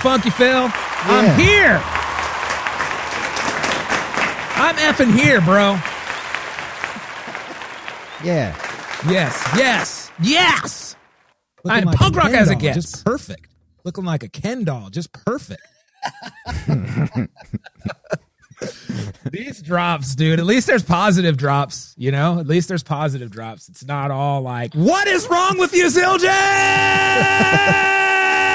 Funky Phil. I'm here. I'm effing here, bro. Yeah. Yes, yes, yes. I'm like punk rock as it doll, gets. Just perfect. Looking like a Ken doll. Just perfect. These drops, dude. At least there's positive drops, you know? At least there's positive drops. It's not all like, what is wrong with you, Zildjian?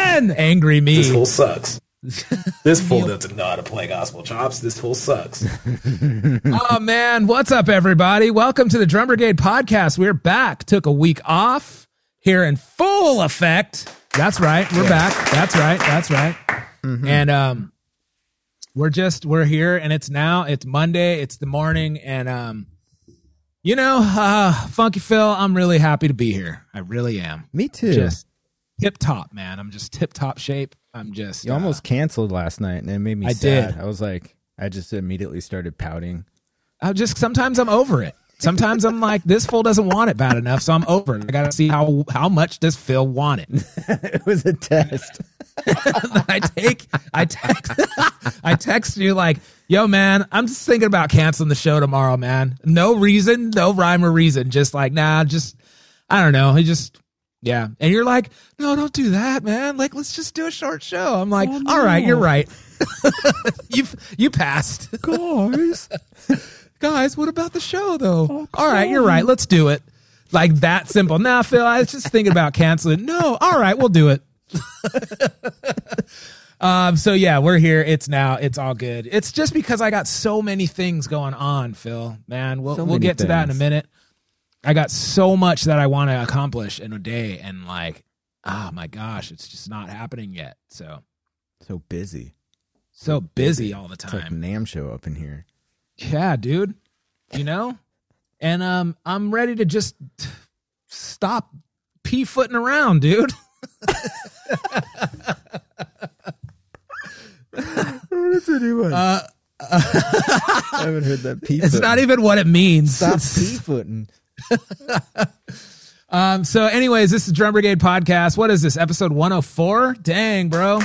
Angry me. This fool sucks. this fool doesn't know how to play gospel chops. This fool sucks. oh man, what's up, everybody? Welcome to the Drum Brigade podcast. We're back. Took a week off here in full effect. That's right. We're back. That's right. That's right. And um, we're just we're here, and it's now. It's Monday. It's the morning, and um, you know, uh, Funky Phil, I'm really happy to be here. I really am. Me too. Just tip top, man. I'm just tip top shape. I'm just you uh, almost canceled last night and it made me I sad. did. I was like, I just immediately started pouting. I just sometimes I'm over it. Sometimes I'm like, this fool doesn't want it bad enough, so I'm over it. I gotta see how how much does Phil want it. it was a test. I take I text I text you like, yo man, I'm just thinking about canceling the show tomorrow, man. No reason, no rhyme or reason. Just like, nah, just I don't know. He just yeah. And you're like, no, don't do that, man. Like, let's just do a short show. I'm like, all right, you're right. you you passed. Guys. guys, what about the show though? all right, you're right. Let's do it. Like that simple. Nah, Phil, I was just thinking about canceling. No, all right, we'll do it. um, so yeah, we're here. It's now. It's all good. It's just because I got so many things going on, Phil. Man, we'll So we'll get to that in a minute. I got so much that I want to accomplish in a day, and like, oh my gosh, it's just not happening yet. So So busy. so busy all the time. It's like. Nam show up in here. Yeah, dude. You know? And um I'm ready to just stop pee footing around, dude. What's a new one? Uh I haven't heard that pea it's not even what it means. Stop pea footing. um so anyways, this is Drum Brigade podcast. What is this? Episode 104? Dang, bro.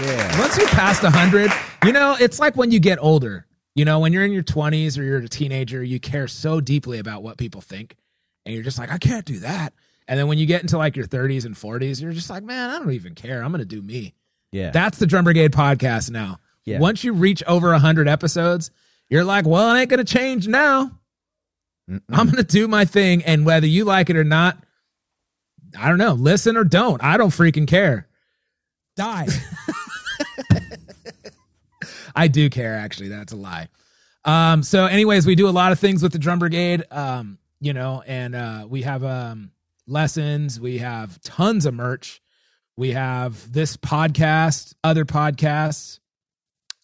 Yeah. Once you passed 100, you know, it's like when you get older. You know, when you're in your 20s or you're a teenager, you care so deeply about what people think. And you're just like, I can't do that. And then when you get into like your 30s and 40s, you're just like, man, I don't even care. I'm going to do me. Yeah. That's the Drum Brigade podcast now. Yeah. Once you reach over 100 episodes, you're like, well, it ain't going to change now. Mm-mm. I'm going to do my thing. And whether you like it or not, I don't know. Listen or don't. I don't freaking care. Die. I do care, actually. That's a lie. Um, so, anyways, we do a lot of things with the Drum Brigade, um, you know, and uh, we have um, lessons, we have tons of merch, we have this podcast, other podcasts.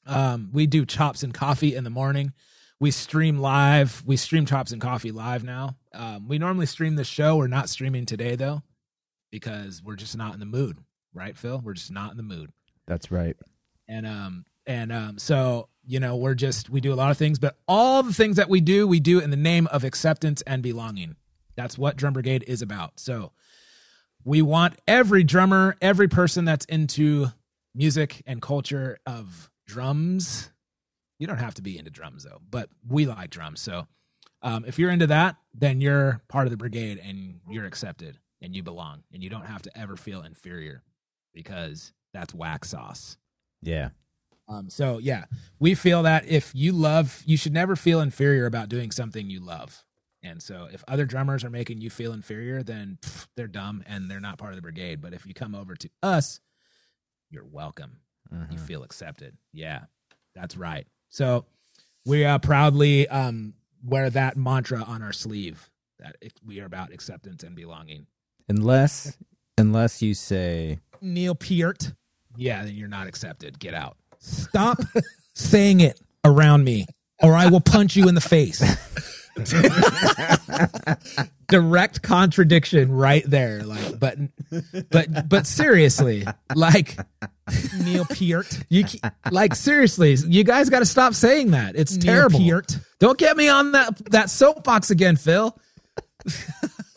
Um, we do chops and coffee in the morning. We stream live. We stream chops and coffee live now. Um, we normally stream the show. We're not streaming today though, because we're just not in the mood, right, Phil? We're just not in the mood That's right. and um and um so you know we're just we do a lot of things but all the things that we do we do in the name of acceptance and belonging that's what drum brigade is about so we want every drummer every person that's into music and culture of drums you don't have to be into drums though but we like drums so um, if you're into that then you're part of the brigade and you're accepted and you belong and you don't have to ever feel inferior because that's whack sauce Yeah. um, so yeah, we feel that if you love, you should never feel inferior about doing something you love. And so if other drummers are making you feel inferior, then pff, they're dumb and they're not part of the brigade. But if you come over to us, you're welcome. You Mhm. feel accepted. Yeah, that's right. So we uh, proudly um, wear that mantra on our sleeve that it, we are about acceptance and belonging. Unless unless you say Neil Peart. Yeah, then you're not accepted. Get out. Stop saying it around me, or I will punch you in the face. direct contradiction right there. Like, but, but, but seriously, like, Neil Peart. you, like, seriously, you guys got to stop saying that. It's Neil terrible. Peart. Don't get me on that that soapbox again, Phil.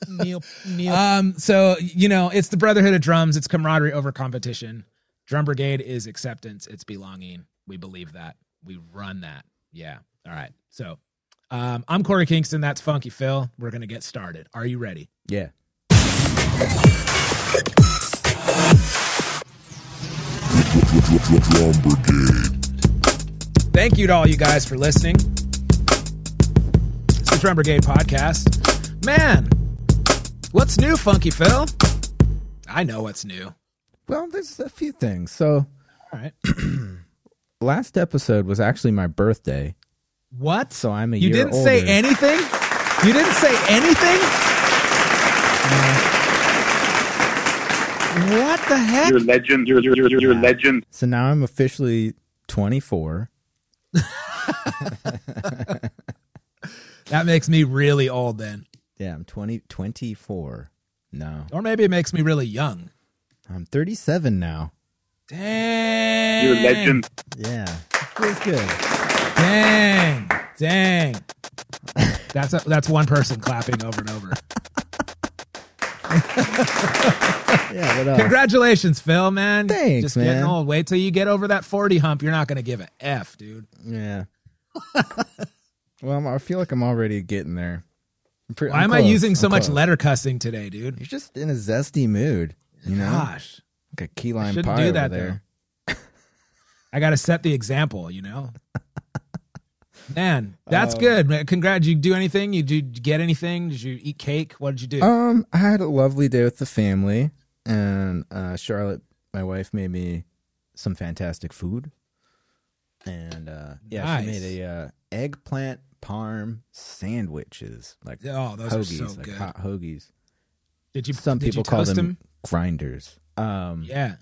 Neil Neil Um, so you know, it's the brotherhood of drums. It's camaraderie over competition. Drum brigade is acceptance. It's belonging. We believe that. We run that. Yeah. All right. So, um, I'm Korey Kingston. That's Funky Phil. We're gonna get started. Are you ready? Yeah. Thank you to all you guys for listening. It's the Drum Brigade podcast. Man, what's new, Funky Phil? I know what's new. Well, there's a few things. So All right. last episode was actually my birthday, What? so I'm a You year didn't older. say anything? You didn't say anything? What the heck? You're a legend. You're, you're, you're, you're a legend. So now I'm officially 24. That makes me really old then. Yeah, I'm 20, 24. No, Or maybe it makes me really young. I'm 37 now. Dang. You're a legend. Yeah, it feels good. Dang. Dang. That's a, that's one person clapping over and over. Yeah, what else? Congratulations, Phil, man. Thanks, Just getting man. old. Wait till you get over that 40 hump. You're not going to give a F, dude. Yeah. well, I'm, I feel like I'm already getting there. I'm pre- Why I'm am I close. using so I'm much close. letter cussing today, dude? You're just in a zesty mood, you know, Gosh. like a key lime shouldn't pie do over that, there. I got to set the example, you know? Man, that's Um, good. Congrats. Did you do anything? You did you get anything? Did you eat cake? What did you do? Um, I had a lovely day with the family, and uh, Charlotte, my wife, made me some fantastic food, and uh, yeah, she made a uh, eggplant parm sandwiches, like oh, those are so like good. hot hoagies. Did you Some did people you call toast them grinders. Um, Yeah.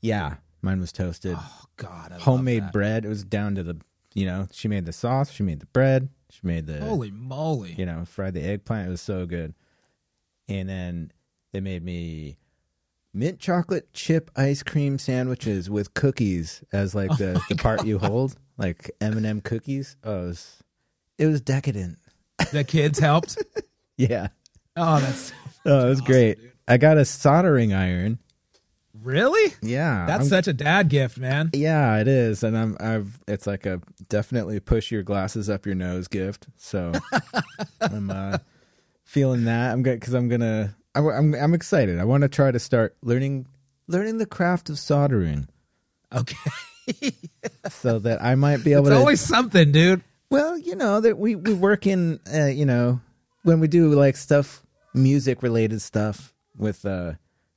yeah, mine was toasted. Oh God, I love homemade bread. It was down to the, you know, she made the sauce, she made the bread, she made the, Holy moly! you know, fried the eggplant. It was so good. And then they made me mint chocolate chip ice cream sandwiches with cookies as like oh the, the part you hold, like M and m cookies. Oh, it was, it was decadent. The kids helped. Yeah. Oh, that's Oh, it was great. I got a soldering iron. Really Yeah. that's I'm- such a dad gift, man. Yeah, it is, and I'm I've it's like a definitely push your glasses up your nose gift. So I'm uh, feeling that. I'm good because I'm gonna I, am I'm excited. I want to try to start learning learning the craft of soldering, Okay, so that I might be able it's to. always something, dude. well, you know that we we work in uh, you know when we do like stuff music related stuff with uh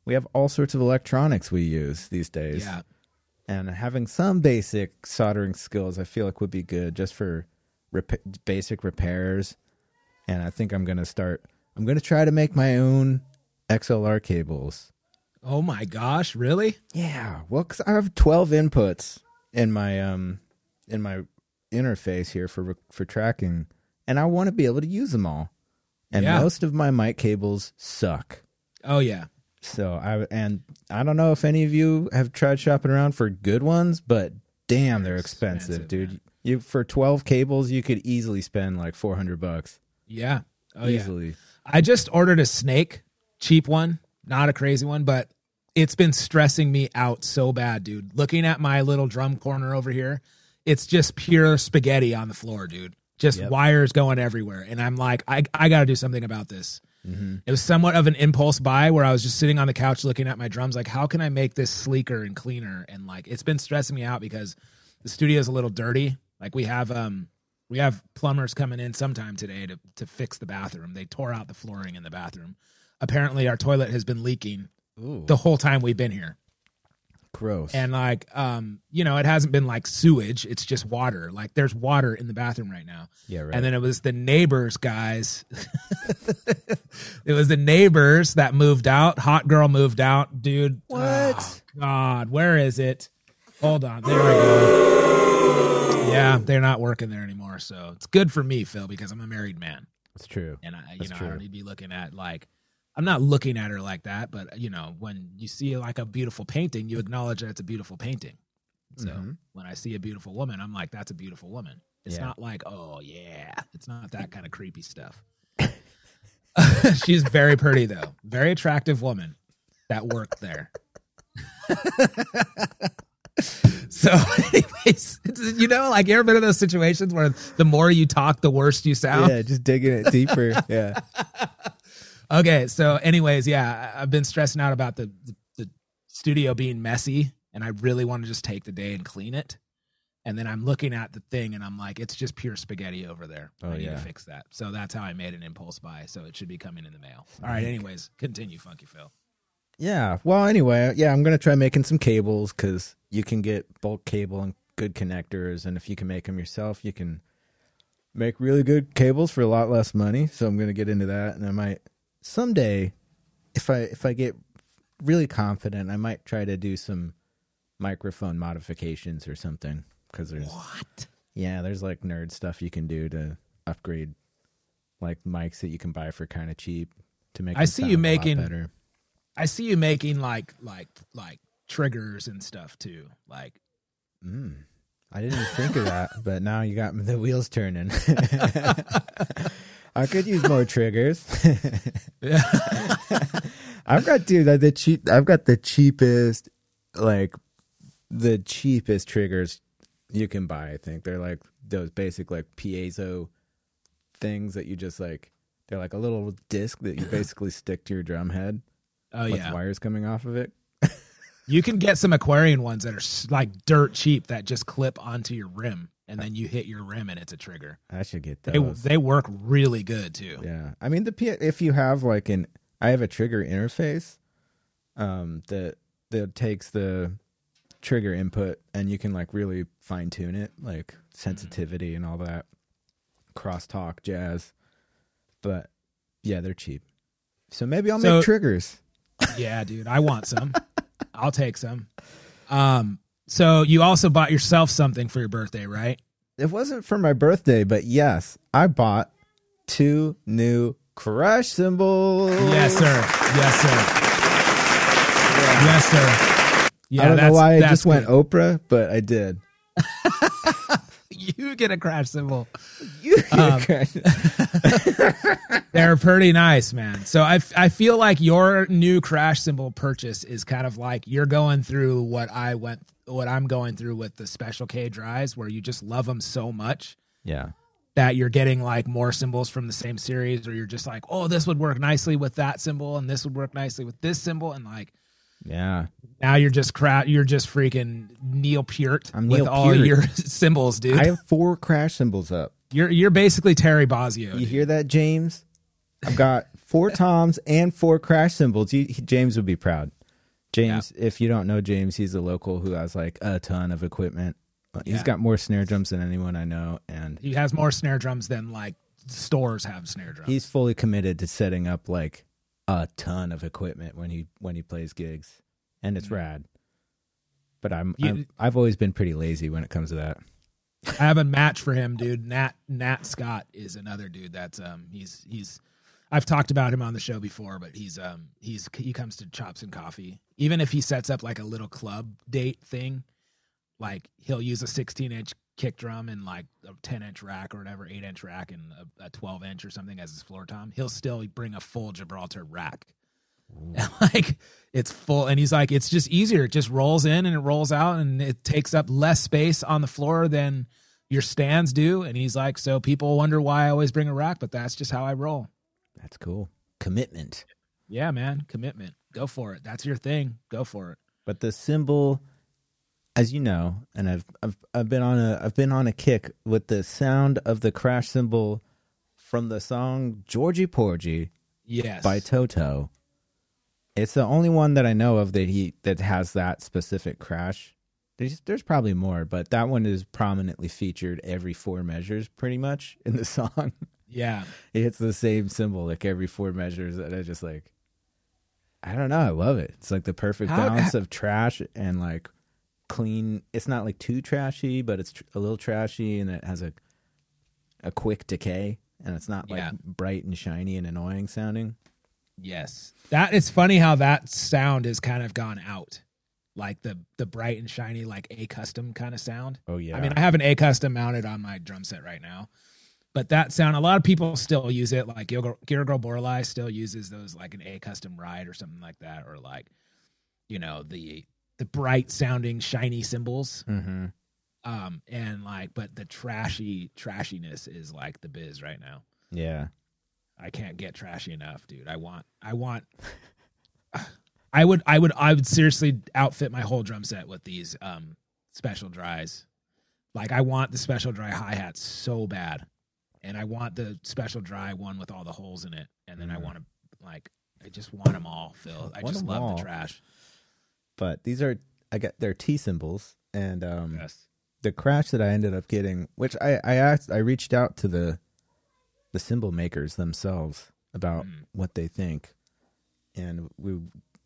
we have all sorts of electronics we use these days. Yeah, and having some basic soldering skills i feel like would be good just for rep- basic repairs and i think i'm going to start i'm going to try to make my own xlr cables Oh my gosh, really? yeah well cuz i have 12 inputs in my um in my interface here for for tracking and i want to be able to use them all and Yeah. most of my mic cables suck Oh yeah. So I and I don't know if any of you have tried shopping around for good ones, but damn, they're expensive, expensive, dude. You for twelve cables, you could easily spend like four hundred bucks. Yeah. Oh yeah. easily. I just ordered a snake, cheap one, not a crazy one, but it's been stressing me out so bad, dude. Looking at my little drum corner over here, it's just pure spaghetti on the floor, dude. Just Yep. wires going everywhere. And I'm like, I, I got to do something about this. Mm-hmm. It was somewhat of an impulse buy where I was just sitting on the couch looking at my drums, like, how can I make this sleeker and cleaner? And like, it's been stressing me out because the studio is a little dirty. Like, we have, um, we have plumbers coming in sometime today to, to fix the bathroom. They tore out the flooring in the bathroom. Apparently, our toilet has been leaking Ooh, the whole time we've been here. Gross. And like, um, you know, it hasn't been like sewage. It's just water. Like there's water in the bathroom right now. yeah, right. And then it was the neighbors, guys. it was the neighbors that moved out. Hot girl moved out, dude. What? Oh, God, where is it? Hold on. There we go. Yeah, they're not working there anymore. So it's good for me, Phil, because I'm a married man. It's true. and I, you That's know, I true. don't need to be looking at like, I'm not looking at her like that, but you know, when you see like a beautiful painting, you acknowledge that it's a beautiful painting. So Mhm. when I see a beautiful woman, I'm like, that's a beautiful woman. It's Yeah. not like, oh yeah, it's not that kind of creepy stuff. She's very pretty though, very attractive woman that worked there. so, anyways, you know, like you ever been in those situations where the more you talk, the worse you sound? Yeah, just digging it deeper. yeah. Okay, so anyways, yeah, I've been stressing out about the, the the studio being messy, and I really want to just take the day and clean it. And then I'm looking at the thing, and I'm like, it's just pure spaghetti over there. Oh, I need yeah. to fix that. So that's how I made an impulse buy. So it should be coming in the mail. All right. Anyways, continue, Funky Phil. Yeah. Well, anyway, yeah, I'm gonna try making some cables because you can get bulk cable and good connectors, and if you can make them yourself, you can make really good cables for a lot less money. So I'm gonna get into that, and I might someday, if I if I get really confident, I might try to do some microphone modifications or something because there's What? yeah, there's like nerd stuff you can do to upgrade like mics that you can buy for kind of cheap to make. I see you making- better. I see you making like like like triggers and stuff too. Like Mm. I didn't even think of that, but now you got the wheels turning. I could use more triggers. yeah. I've got dude the cheap. I've got the cheapest, like the cheapest triggers you can buy. I think they're like those basic like piezo things that you just like. They're like a little disc that you basically stick to your drum head oh with yeah, wires coming off of it. You can get some Aquarian ones that are like dirt cheap that just clip onto your rim, and then you hit your rim and it's a trigger. I should get They those. they work really good too. Yeah, I mean the P- if you have like an I have a trigger interface, um that that takes the trigger input and you can like really fine tune it, like sensitivity and all that, crosstalk jazz. But yeah, they're cheap, so maybe I'll So- make triggers. Yeah, dude, I want some. I'll take some. Um, so you also bought yourself something for your birthday, right? It wasn't for my birthday, but yes, I bought two new crash cymbals. Yes, sir. Yes, sir. Yes, sir. Yeah, I don't know why I just went. Oprah, but I did. You get a crash cymbal. You Um, crash- They're pretty nice, man. So I, I feel like your new crash cymbal purchase is kind of like you're going through what I went, what I'm going through with the special K drives, where you just love them so much yeah. that you're getting like more cymbals from the same series, or you're just like, oh, this would work nicely with that cymbal, and this would work nicely with this cymbal, and like Yeah. now you're just crap, you're just freaking Neil Peart I'm with Neil all Peart. your cymbals, dude. I have four crash cymbals up. you're you're basically Terry Bozzio. You dude. hear that, James? I've got four toms and four crash cymbals. You, he- James would be proud. James, if you don't know James, he's a local who has like a ton of equipment. He's Yeah. got more snare drums than anyone I know, and He has more snare drums than like stores have snare drums. he's fully committed to setting up like a ton of equipment when he when he plays gigs, and it's rad. But I'm, You- I'm I've always been pretty lazy when it comes to that. I have a match for him, dude. Nat Nat Scott is another dude that's um he's he's I've talked about him on the show before, but he's um he's he comes to Chops and Coffee. Even if he sets up like a little club date thing, like he'll use a 16 inch kick drum and like a 10 inch rack or whatever, 8 inch rack and a, a 12 inch or something as his floor tom. He'll still bring a full Gibraltar rack. And, like it's full and he's like it's just easier it just rolls in and it rolls out and it takes up less space on the floor than your stands do and he's like so people wonder why i always bring a rack but that's just how i roll That's cool. Commitment. yeah man commitment go for it that's your thing go for it But the cymbal, as you know, and I've I've I've been on a I've been on a kick with the sound of the crash cymbal from the song Georgy Porgy yes by Toto. It's the only one that I know of that he that has that specific crash. There's there's probably more, but that one is prominently featured every four measures pretty much in the song. yeah it hits the same cymbal like every four measures and I just like I don't know, I love it. It's like the perfect How- balance of trash and like clean. It's not like too trashy, but it's tr- a little trashy and it has a a quick decay and it's not like Yeah. bright and shiny and annoying sounding. Yes. That it's funny how that sound has kind of gone out. Like the the bright and shiny like a custom kind of sound. Oh yeah. I mean, I have an A custom mounted on my drum set right now. But that sound, a lot of people still use it. Like Gergo Borlai still uses those like an A custom ride or something like that, or like, you know, the the bright sounding shiny cymbals. hmm Um, and like, but the trashy trashiness is like the biz right now. Yeah. I can't get trashy enough, dude. I want, I want, I would, I would, I would seriously outfit my whole drum set with these um special dries. Like I want the special dry hi hats so bad, and I want the special dry one with all the holes in it, and then I Mhm. want to like, I just want them all, Phil. I just love all. the trash. But these are I got they're T cymbals and um Yes. the crash that I ended up getting, which I I asked I reached out to the the cymbal makers themselves about Mm. what they think. And we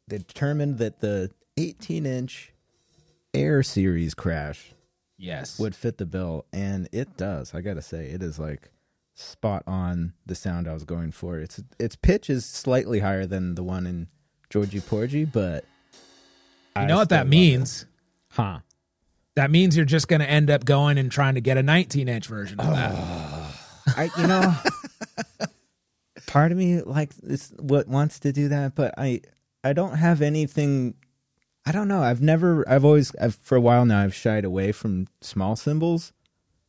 they determined that the 18 inch Air series crash Yes. would fit the bill and it does. I got to say it is like spot on the sound I was going for. It's its pitch is slightly higher than the one in Georgy Porgy, but you know what that means? Huh. That means you're just going to end up going and trying to get a 19 inch version of that. I you know part of me like is what wants to do that, but I I don't have anything I don't know. I've never I've always I've, for a while now I've shied away from small cymbals.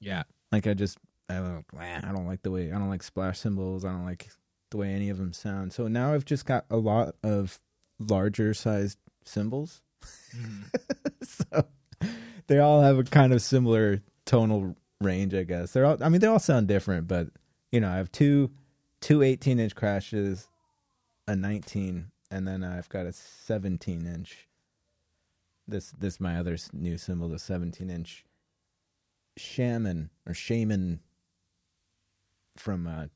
Yeah. Like I just I don't, I don't like the way I don't like splash cymbals. I don't like the way any of them sound. So now I've just got a lot of larger sized so they all have a kind of similar tonal range, I guess. They're all I mean they all sound different, but you know, I have two two 18 inch crashes, a 19, and then I've got a 17 inch. This this my other new cymbal, the 17 inch shaman or shaman from uh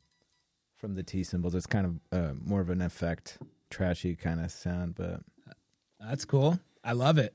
from the T cymbals. It's kind of uh, more of an effect, trashy kind of sound, but That's cool. I love it.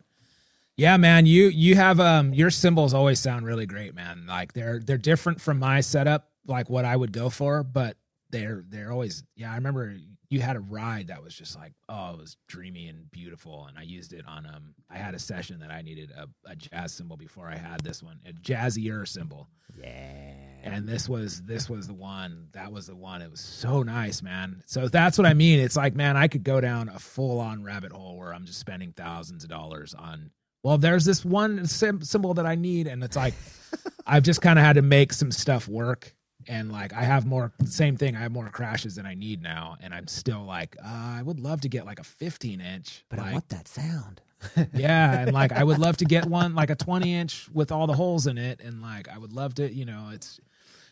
Yeah, man, you you have um your cymbals always sound really great, man. Like they're they're different from my setup, like what I would go for, but they're they're always yeah, I remember you had a ride that was just like, oh, it was dreamy and beautiful and I used it on um I had a session that I needed a, a jazz cymbal before I had this one, a jazzier cymbal. yeah. and this was this was the one that was the one it was so nice man so that's what i mean it's like man i could go down a full-on rabbit hole where i'm just spending thousands of dollars on well there's this one sim- cymbal that i need and it's like i've just kind of had to make some stuff work and like i have more same thing i have more crashes than i need now and i'm still like uh, i would love to get like a 15 inch But I want that sound. yeah and like i would love to get one like a 20 inch with all the holes in it and like i would love to you know it's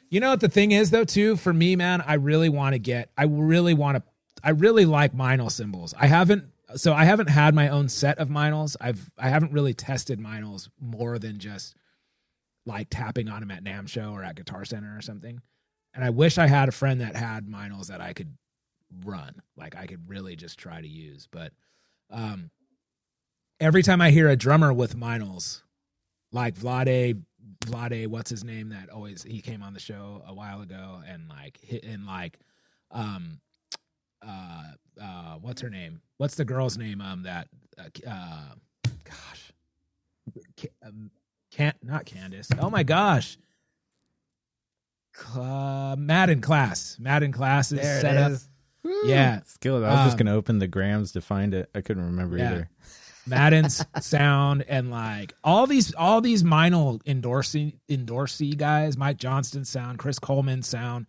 you know what the thing is though too for me man i really want to get i really want to i really like Meinl cymbals i haven't so i haven't had my own set of Meinls i've i haven't really tested Meinls more than just like tapping on him at NAMM show or at guitar center or something and i wish i had a friend that had Meinls that i could run like i could really just try to use but um every time I hear a drummer with Meinls, like Vlade, Vlade, what's his name? That always he came on the show a while ago, and like and like, um, uh, uh, what's her name? What's the girl's name? Um, that, uh, uh gosh, um, can't not Candace. Oh my gosh. Uh, Madden class, Madden class is There it set up. is. Yeah, Skill. I was just Um, gonna open the grams to find it. I couldn't remember Yeah. either. Madden's sound and like all these all these minor endorsing endorsee guys, Mike Johnston sound, Chris Coleman sound.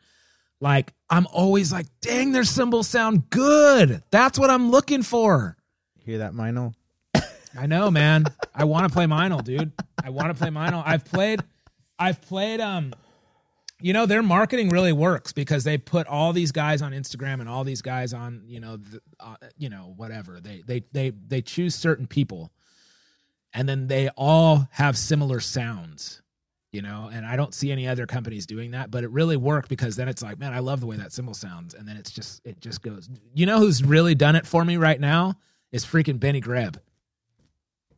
Like I'm always like, dang, their cymbals sound good. That's what I'm looking for. Hear that, Meinl? I know, man. I want to play Meinl, dude. I want to play Meinl. I've played, I've played. Um, you know, their marketing really works because they put all these guys on Instagram and all these guys on, you know, the, uh, you know, whatever. They they they they choose certain people, and then they all have similar sounds. You know, and I don't see any other companies doing that, but it really worked because then it's like, man, I love the way that cymbal sounds, and then it's just it just goes. You know who's really done it for me right now is freaking Benny Greb.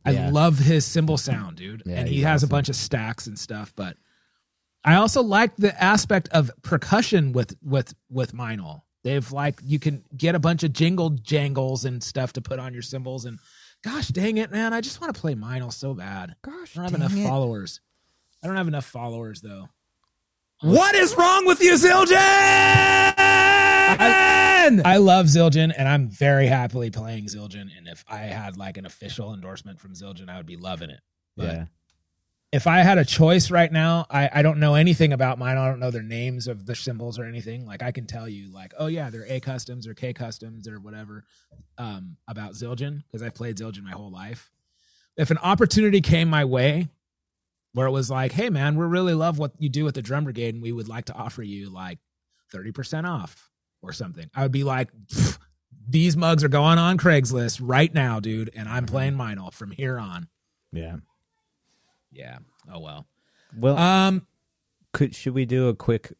I Yeah. love his cymbal sound, dude. Yeah, and he has awesome. a bunch of stacks and stuff, but I also like the aspect of percussion with with with Meinl. They've like you can get a bunch of jingle jangles and stuff to put on your cymbals and gosh dang it, man, I just want to play Meinl so bad. Gosh, I don't have enough it. followers. I don't have enough followers though. What is wrong with you, Zildjian? I love Zildjian and I'm very happily playing Zildjian. And if I had like an official endorsement from Zildjian, I would be loving it. But Yeah. if I had a choice right now, I, I don't know anything about mine. I don't know their names of the symbols or anything. Like I can tell you, like, oh yeah, they're A customs or K customs or whatever um, about Zildjian because I've played Zildjian my whole life. If an opportunity came my way where it was like, hey man, we really love what you do with the drum brigade and we would like to offer you like 30% off or something, I would be like, these mugs are going on Craigslist right now, dude, and I'm playing Meinl from here on. Yeah. Yeah. Oh well. Well, Um. could should we do a quick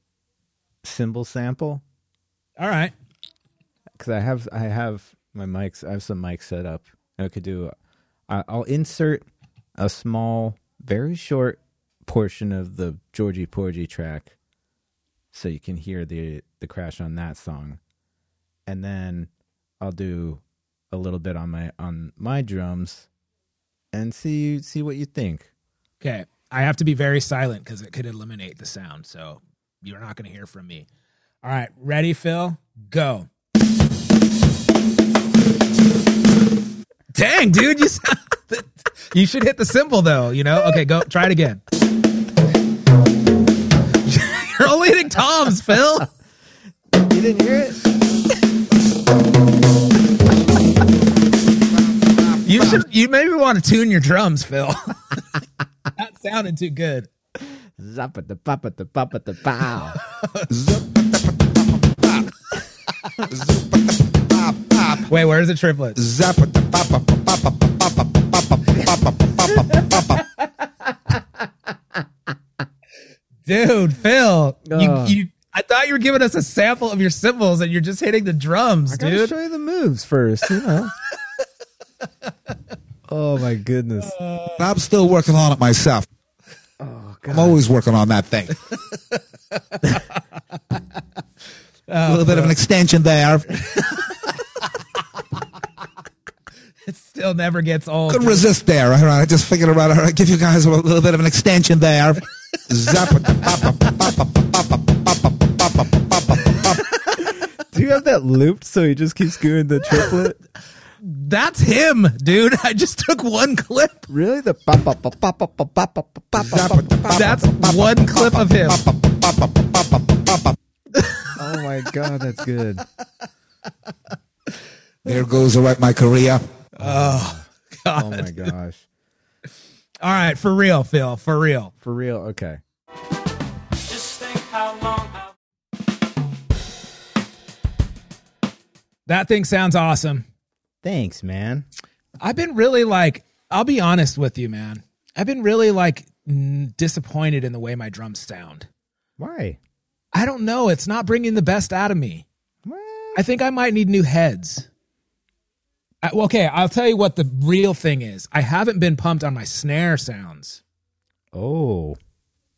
cymbal sample? All right. Because I have I have my mics. I have some mics set up. And I could do. I, I'll insert a small, very short portion of the Georgy Porgy track, so you can hear the the crash on that song, and then I'll do a little bit on my on my drums, and see see what you think. Okay. I have to be very silent because it could eliminate the sound. So you're not going to hear from me. All right. Ready, Phil? Go. Dang, dude. You, sound, you should hit the cymbal, though. You know? Okay, go. Try it again. You're only hitting toms, Phil. You didn't hear it? You should. You maybe want to tune your drums, Phil. that sounded too good. Zappa the papa the papa the pow. Wait, where's the triplets? Dude, Phil, you, you I thought you were giving us a sample of your cymbals and you're just hitting the drums, I gotta dude. show you the moves first, you know. oh my goodness. I'm still working on it myself. Oh I'm always working on that thing. Oh, a little bit of an extension there. It still never gets old. Couldn't resist there. All right, I just figured around. All right, give you guys a little bit of an extension there. Zap Do you have that looped so he just keeps doing the triplet? That's him, dude. I just took one clip. really? The That's one clip of him. Oh my god, that's good. There goes right my career. Oh my gosh. All right, for real, Phil, for real. For real, okay. That thing sounds awesome. Thanks, man. I've been really like, I'll be honest with you, man. I've been really like n- disappointed in the way my drums sound. Why? I don't know. It's not bringing the best out of me. What? I think I might need new heads. I, okay, I'll tell you what the real thing is. I haven't been pumped on my snare sounds. Oh.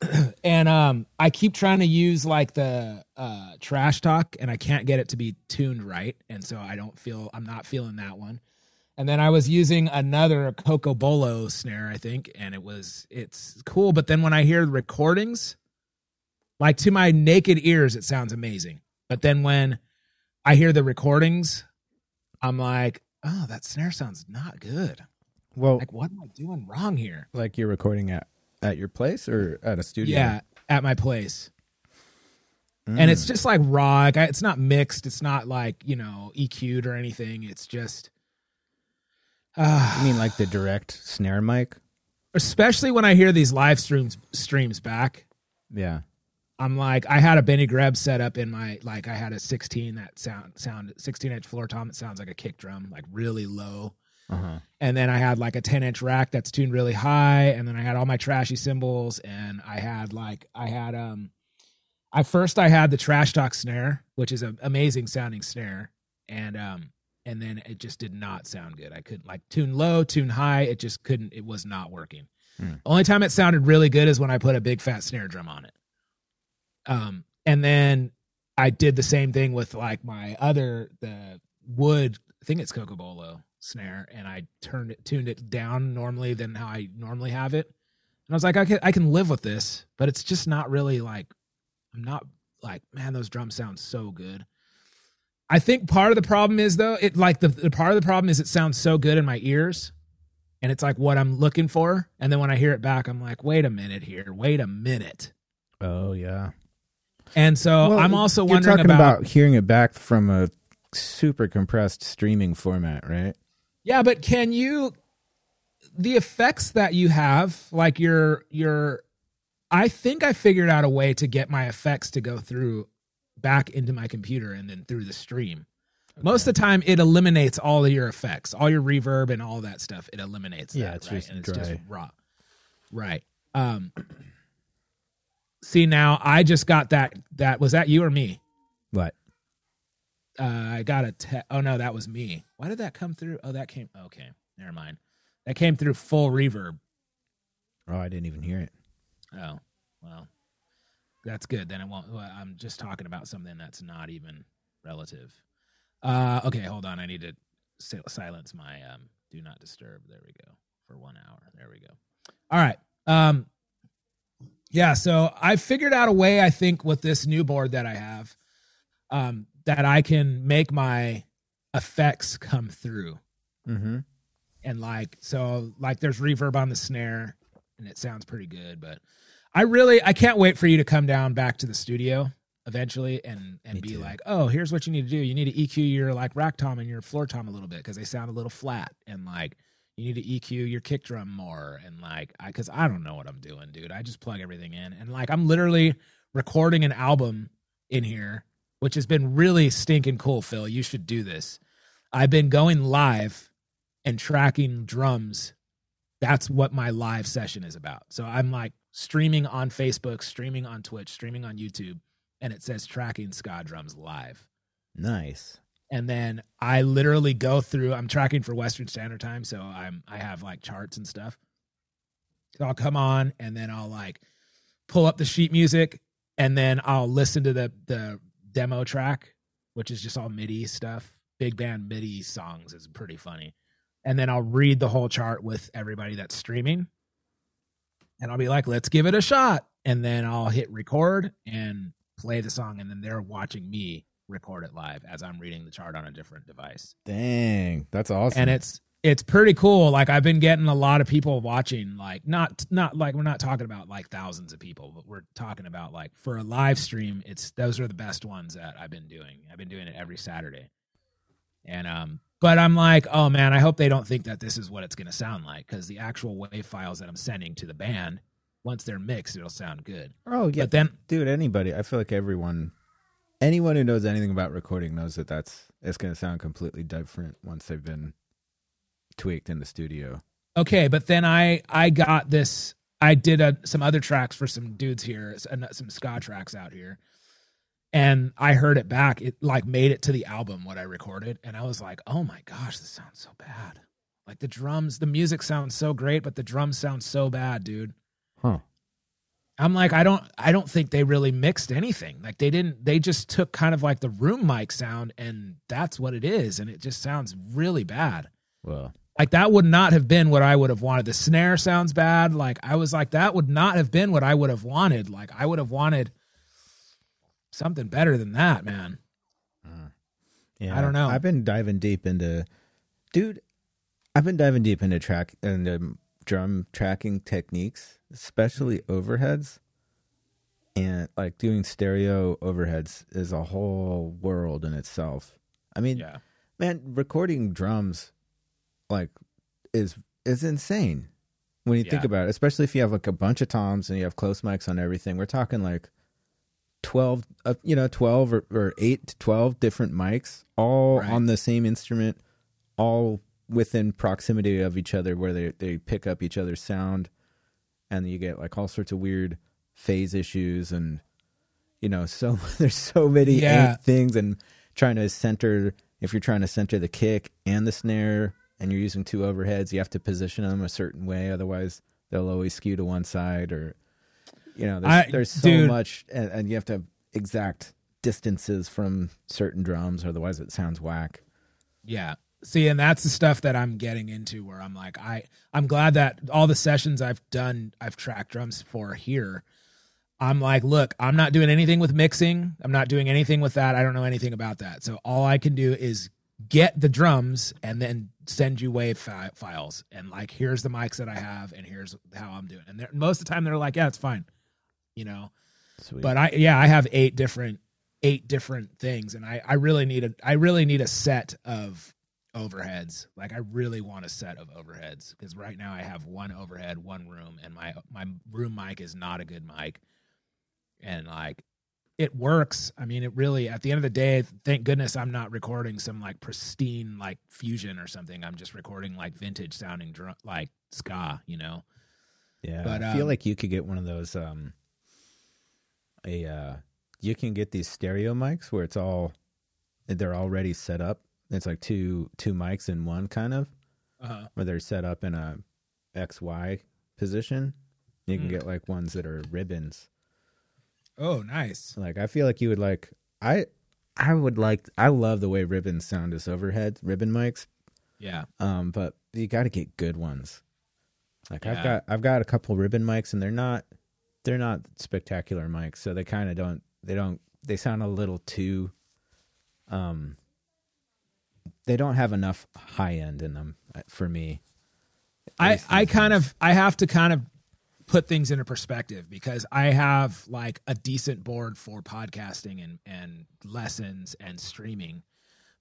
and um I keep trying to use like the uh trash talk and I can't get it to be tuned right and so I don't feel I'm not feeling that one. And then I was using another Cocobolo snare I think and it was it's cool but then when I hear the recordings like to my naked ears it sounds amazing. But then when I hear the recordings I'm like, "Oh, that snare sounds not good." Well, Like what am I doing wrong here? like you're recording at at your place or at a studio? Yeah, at my place. And it's just like raw. Like it's not mixed. It's not like you know EQ'd or anything. It's just, uh, I mean like the direct snare mic? especially when I hear these live streams streams back. Yeah. I'm like, I had a Benny Greb set up in my like, I had a 16 that sound sound 16 inch floor tom that sounds like a kick drum, like really low. Uh-huh. And then I had like a 10 inch rack that's tuned really high. And then I had all my trashy cymbals. And I had like, I had, um, I first I had the trash talk snare, which is an amazing sounding snare. And, um, and then it just did not sound good. I couldn't like tune low, tune high. It just couldn't, it was not working. Hmm. Only time it sounded really good is when I put a big fat snare drum on it. Um, and then I did the same thing with like my other the wood. I think it's Cocobolo snare, and I turned it, tuned it down normally than how I normally have it. And I was like, I can I can live with this, but it's just not really like I'm not like man, those drums sound so good. I think part of the problem is though, it like the, the part of the problem is it sounds so good in my ears, and it's like what I'm looking for. And then when I hear it back, I'm like, wait a minute here, wait a minute. Oh yeah. And so Well, I'm also you're wondering talking about, about hearing it back from a super compressed streaming format, right? Yeah, but can you the effects that you have, like your your I think I figured out a way to get my effects to go through back into my computer and then through the stream. Most of the time, it eliminates all of your effects, all your reverb and all that stuff. It eliminates. Yeah, that, it's right? just and it's just dry. raw. Right. Um. See now, I just got that. That was that you or me? What? Uh, I got a te- oh no, that was me. Why did that come through? Oh, that came okay. Never mind. That came through full reverb. Oh, I didn't even hear it. Oh, well, that's good. Then it won't. Well, I'm just talking about something that's not even relative. Uh, okay, hold on. I need to sil- silence my um, do not disturb. There we go for one hour. There we go. All right. Um, yeah. So I figured out a way. I think with this new board that I have, um, that I can make my effects come through. Mm-hmm. and like so like there's reverb on the snare and it sounds pretty good but i really i can't wait for you to come down back to the studio eventually and and Me be too. like oh here's what you need to do. You need to eq your like rack tom and your floor tom a little bit because they sound a little flat. And like you need to eq your kick drum more. And like i because i don't know what i'm doing dude. I just plug everything in. And like i'm literally recording an album in here which has been really stinking cool phil. You should do this. I've been going live and tracking drums. That's what my live session is about. So i'm like streaming on facebook streaming on twitch streaming on youtube and it says tracking ska drums live. Nice. and then i literally go through i'm tracking for western standard time so i'm i have like charts and stuff. So i'll come on and then i'll like pull up the sheet music and then i'll listen to the the demo track which is just all midi stuff. Big band midi songs is pretty funny. And then i'll read the whole chart with everybody that's streaming. And i'll be like let's give it a shot. And then i'll hit record and play the song and then they're watching me record it live as i'm reading the chart on a different device. Dang, that's awesome. and it's it's pretty cool. Like i've been getting a lot of people watching like not not like we're not talking about like thousands of people but we're talking about like for a live stream it's those are the best ones that i've been doing. I've been doing it every saturday. And um but i'm like oh man i hope they don't think that this is what it's going to sound like because the actual wave files that i'm sending to the band once they're mixed it'll sound good. Oh yeah, but then dude. Anybody, I feel like everyone, anyone who knows anything about recording knows that that's it's going to sound completely different once they've been tweaked in the studio. Okay, but then I I got this. I did a, some other tracks for some dudes here, s- and uh, some ska tracks out here, and I heard it back. It like made it to the album what I recorded, and I was like, oh my gosh, this sounds so bad. Like the drums, the music sounds so great, but the drums sound so bad, dude. Huh. I'm like, I don't, I don't think they really mixed anything. Like they didn't, they just took kind of like the room mic sound, and that's what it is, and it just sounds really bad Well, like that would not have been what I would have wanted. The snare sounds bad. Like I was like that would not have been what I would have wanted. Like I would have wanted something better than that, man. Mm. yeah, I don't know. I've been diving deep into, dude. I've been diving deep into track into drum tracking techniques, especially overheads, and like doing stereo overheads is a whole world in itself. I mean, Yeah. man, recording drums like is is insane when you think about it. Especially if you have like a bunch of toms and you have close mics on everything. We're talking like twelve, uh, you know, twelve or, or eight to twelve different mics, all Right. on the same instrument, all within proximity of each other, where they they pick up each other's sound, and you get like all sorts of weird phase issues and you know so there's so many Yeah. things and trying to center if you're trying to center the kick and the snare and you're using two overheads you have to position them a certain way otherwise they'll always skew to one side or You know, there's, I- there's so dude. much, and, and you have to have exact distances from certain drums, otherwise it sounds whack. Yeah. See, and that's the stuff that I'm getting into where I'm like, I I'm glad that all the sessions I've done, I've tracked drums for here. I'm like, look, I'm not doing anything with mixing. I'm not doing anything with that. I don't know anything about that. So all I can do is get the drums and then send you wave fi- files and like, here's the mics that I have and here's how I'm doing. And most of the time they're like, yeah, it's fine, you know. Sweet. But I yeah, I have eight different eight different things, and I I really need a I really need a set of overheads. Like I really want a set of overheads because right now I have one overhead, one room, and my my room mic is not a good mic, and like it works. I mean, it really at the end of the day, thank goodness I'm not recording some like pristine like fusion or something. I'm just recording like vintage sounding drum like ska, you know. yeah, but, I feel um, like you could get one of those. Um, a uh, you can get these stereo mics where it's all they're already set up. It's like two two mics in one, kind of. Uh-huh. where they're set up in a XY position. You can Hmm. get like ones that are ribbons. Oh, nice. Like I feel like you would like I I would like I love the way ribbons sound as overhead ribbon mics. Yeah. Um, but you got to get good ones. Like Yeah. I've got I've got a couple ribbon mics and they're not they're not spectacular mics, so they kind of don't they don't they sound a little too um they don't have enough high end in them uh, for me. I I kind of I have to kind of put things into perspective because I have like a decent board for podcasting and and lessons and streaming.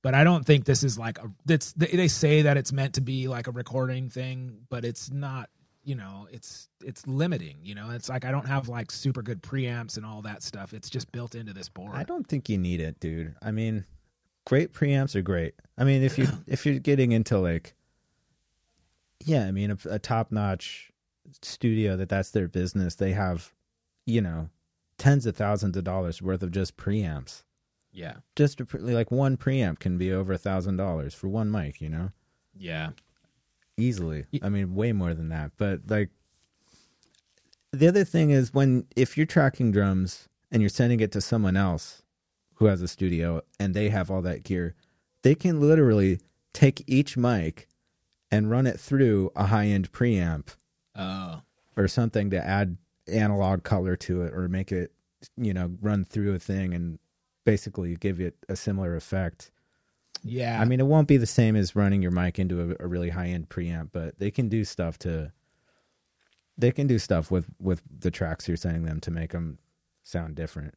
But I don't think this is like a that's they, they say that it's meant to be like a recording thing, but it's not, you know, it's it's limiting, you know. It's like I don't have like super good preamps and all that stuff. It's just built into this board. I don't think you need it, dude. I mean, great preamps are great. I mean, if you if you're getting into like, yeah, I mean, a, a top notch studio that that's their business, they have, you know, tens of thousands of dollars worth of just preamps. Yeah. Just a, like one preamp can be over a thousand dollars for one mic, you know, Yeah. easily. I mean, way more than that. But like, the other thing is when if you're tracking drums and you're sending it to someone else who has a studio and they have all that gear, they can literally take each mic and run it through a high end preamp Oh. or something to add analog color to it or make it, you know, run through a thing and basically give it a similar effect. Yeah. I mean, it won't be the same as running your mic into a, a really high end preamp, but they can do stuff to. They can do stuff with with the tracks you're sending them to make them sound different.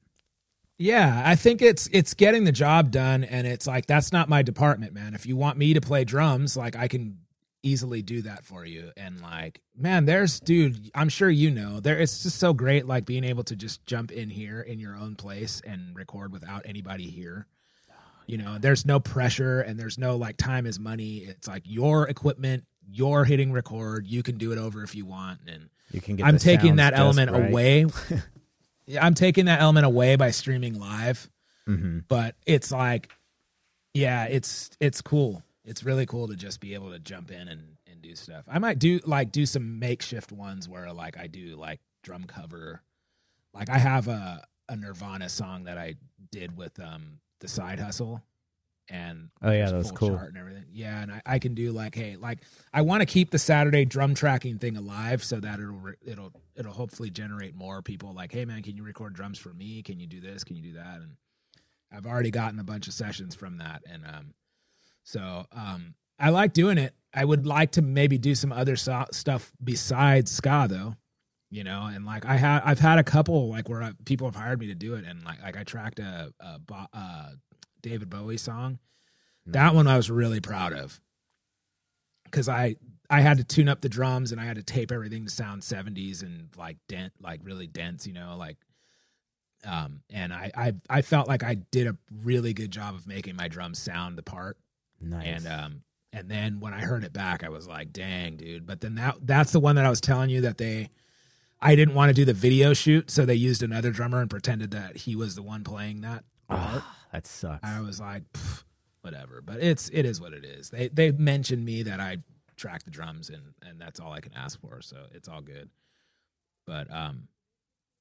Yeah, I think it's it's getting the job done and it's like that's not my department, man. If you want me to play drums, like I can easily do that for you and like man, there's dude, I'm sure you know. There it's just so great like being able to just jump in here in your own place and record without anybody here. You know, there's no pressure and there's no like time is money. It's like your equipment, you're hitting record, you can do it over if you want and You can get. I'm taking that element right. away. yeah, I'm taking that element away by streaming live. Mhm. But it's like, yeah, it's it's cool. It's really cool to just be able to jump in and and do stuff. I might do like do some makeshift ones where like I do like drum cover. Like I have a a Nirvana song that I did with um the side hustle. And Oh, yeah, that was cool. and everything. Yeah, and I, I can do like, hey, like I want to keep the Saturday drum tracking thing alive so that it'll re- it'll it'll hopefully generate more people like, hey man, can you record drums for me? Can you do this? Can you do that? And I've already gotten a bunch of sessions from that, and um, so um, I like doing it. I would like to maybe do some other so- stuff besides ska though, you know. And like I had, I've had a couple like where I, people have hired me to do it, and like like I tracked a, a Bo- uh, David Bowie song. That one I was really proud of because I I had to tune up the drums and I had to tape everything to sound 70s and like dent like really dense, you know, like um and I I I felt like I did a really good job of making my drums sound the part Nice. and um and then when I heard it back I was like, "Dang, dude." But then that that's the one that I was telling you that they I didn't want to do the video shoot, so they used another drummer and pretended that he was the one playing that. Ah, that sucks. I was like, whatever. But it's it is what it is. They they mentioned me that I track the drums and and that's all I can ask for. So it's all good. But um,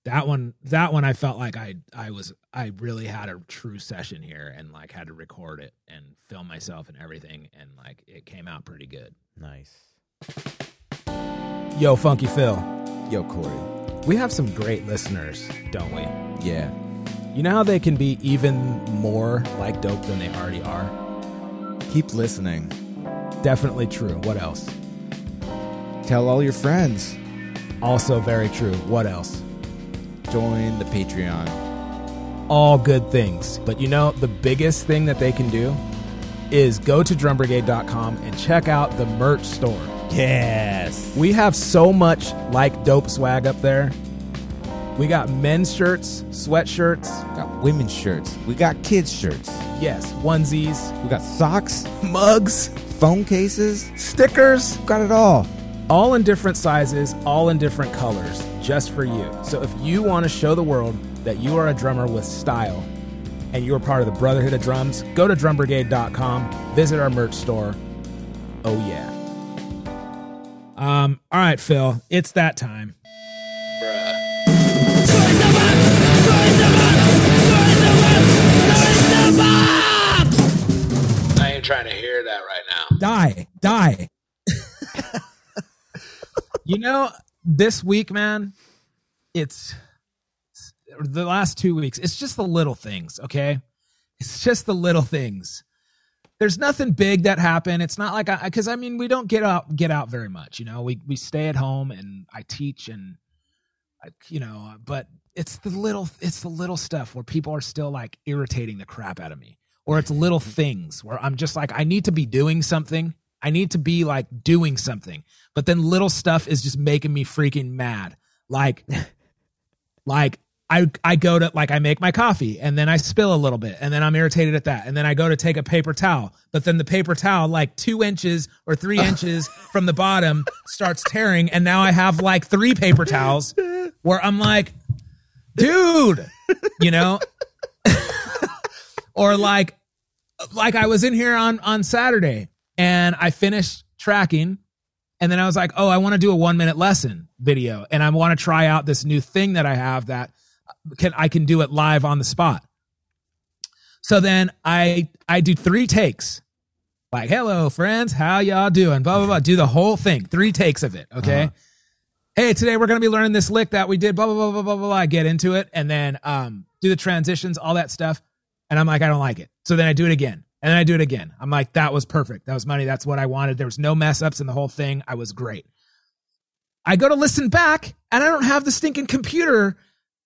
that one that one I felt like I I was I really had a true session here and like had to record it and film myself and everything and like it came out pretty good. Nice. Yo, Funky Phil, Yo, Korey. we have some great listeners, don't we? Yeah. You know how they can be even more like dope than they already are? Keep listening. Definitely true. What else? Tell all your friends. Also very true. What else? Join the Patreon. all good things. But you know, the biggest thing that they can do is go to drumbrigade.com and check out the merch store. Yes. We have so much like dope swag up there. We got men's shirts, sweatshirts, Got women's shirts. We got kids' shirts. yes, onesies, We got socks, mugs, phone cases. stickers, Got it all. All in different sizes, all in different colors, just for you. So if you want to show the world that you are a drummer with style and you're part of the Brotherhood of Drums, go to drumbrigade.com, visit our merch store. Oh yeah. Um, all right, Phil, it's that time. I ain't trying to hear that right now. Die, die. You know, this week, man, it's the last two weeks. It's just the little things, okay? It's just the little things. There's nothing big that happened. It's not like I, because I mean, we don't get out get out very much. You know, we we stay at home and I teach and, I, you know, but it's the little it's the little stuff where people are still like irritating the crap out of me, or it's little things where I'm just like I need to be doing something. I need to be like doing something, but then little stuff is just making me freaking mad. Like, like I I go to like I make my coffee and then I spill a little bit and then I'm irritated at that and then I go to take a paper towel, but then the paper towel like two inches or three inches from the bottom starts tearing and now I have like three paper towels where I'm like, dude, you know, or like like I was in here on on Saturday and I finished tracking and then I was like, "Oh, I want to do a 1 minute lesson video and I want to try out this new thing that I have that can I can do it live on the spot." So then I I do 3 takes. Like, "Hello friends, how y'all doing?" blah blah blah, do the whole thing, 3 takes of it, okay? Hey, today we're going to be learning this lick that we did blah blah blah blah blah blah. I get into it and then um do the transitions, all that stuff. And I'm like, I don't like it. So then I do it again. And then I do it again. I'm like, that was perfect. That was money. That's what I wanted. There was no mess ups in the whole thing. I was great. I go to listen back and I don't have the stinking computer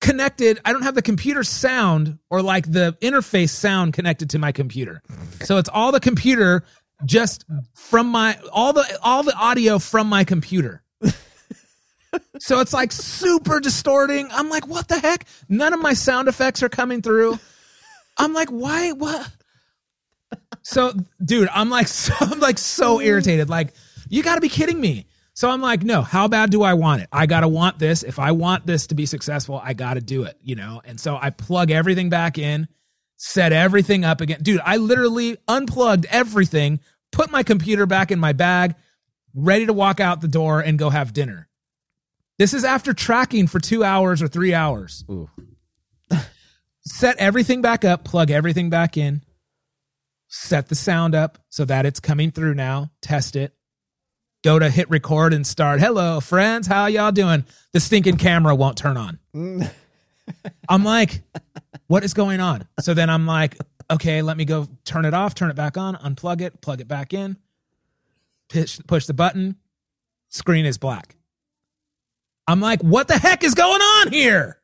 connected. I don't have the computer sound or like the interface sound connected to my computer. So it's all the computer just from my all the all the audio from my computer. So it's like super distorting. I'm like, what the heck? None of my sound effects are coming through. I'm like, why? What? So, dude, I'm like, so, I'm like so irritated. Like, you got to be kidding me. So I'm like, no. How bad do I want it? I gotta want this. If I want this to be successful, I gotta do it. You know. And so I plug everything back in, set everything up again, dude. I literally unplugged everything, put my computer back in my bag, ready to walk out the door and go have dinner. This is after tracking for two hours or three hours. Ooh. Set everything back up, plug everything back in, set the sound up so that it's coming through now, test it. Go to hit record and start. Hello, friends. How y'all doing? The stinking camera won't turn on. I'm like, what is going on? So then I'm like, okay, let me go turn it off, turn it back on, unplug it, plug it back in, push, push the button, screen is black. I'm like, what the heck is going on here?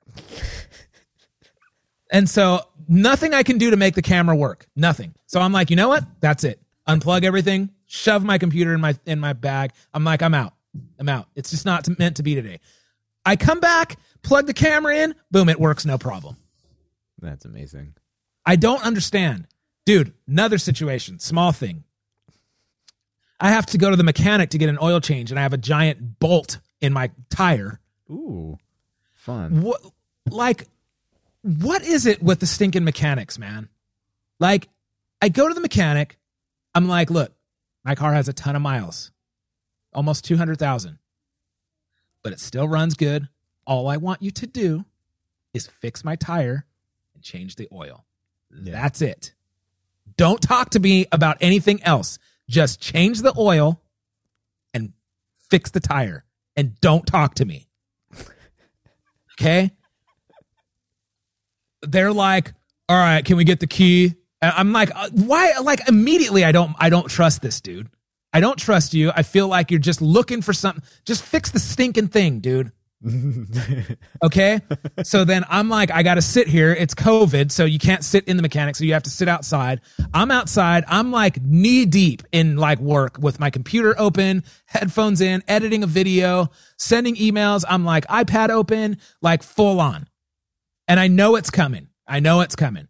And so nothing I can do to make the camera work. Nothing. So I'm like, you know what? That's it. Unplug everything, shove my computer in my in my bag. I'm like, I'm out. I'm out. It's just not meant to be today. I come back, plug the camera in, boom, it works no problem. That's amazing. I don't understand. Dude, another situation, small thing. I have to go to the mechanic to get an oil change and I have a giant bolt in my tire. Ooh. Fun. What like what is it with the stinking mechanics, man? Like I go to the mechanic, I'm like, look, my car has a ton of miles. Almost 200,000. But it still runs good. All I want you to do is fix my tire and change the oil. Yeah. That's it. Don't talk to me about anything else. Just change the oil and fix the tire and don't talk to me. Okay? They're like, "All right, can we get the key?" And I'm like, uh, "Why like immediately I don't I don't trust this dude. I don't trust you. I feel like you're just looking for something. Just fix the stinking thing, dude." Okay. so then I'm like, I got to sit here. It's COVID. So you can't sit in the mechanic. So you have to sit outside. I'm outside. I'm like knee deep in like work with my computer open, headphones in, editing a video, sending emails. I'm like iPad open, like full on. And I know it's coming. I know it's coming.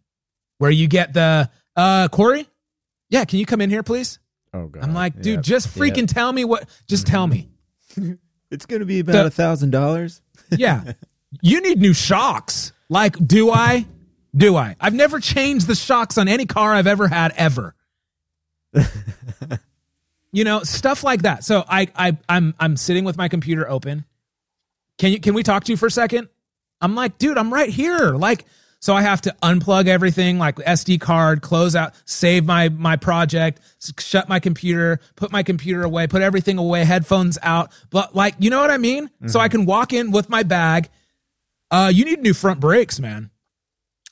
Where you get the, uh, Korey? Yeah. Can you come in here, please? oh god. I'm like, dude, Yep. just freaking Yep. tell me what, just tell me. It's gonna be about a thousand dollars. Yeah. you need new shocks. Like, do I? Do I? I've never changed the shocks on any car I've ever had ever. you know, stuff like that. So I I I'm I'm sitting with my computer open. Can you can we talk to you for a second? I'm like, dude, I'm right here. Like, so I have to unplug everything, like SD card, close out, save my my project, shut my computer, put my computer away, put everything away, headphones out. But like, you know what I mean? So I can walk in with my bag. Uh, you need new front brakes, man.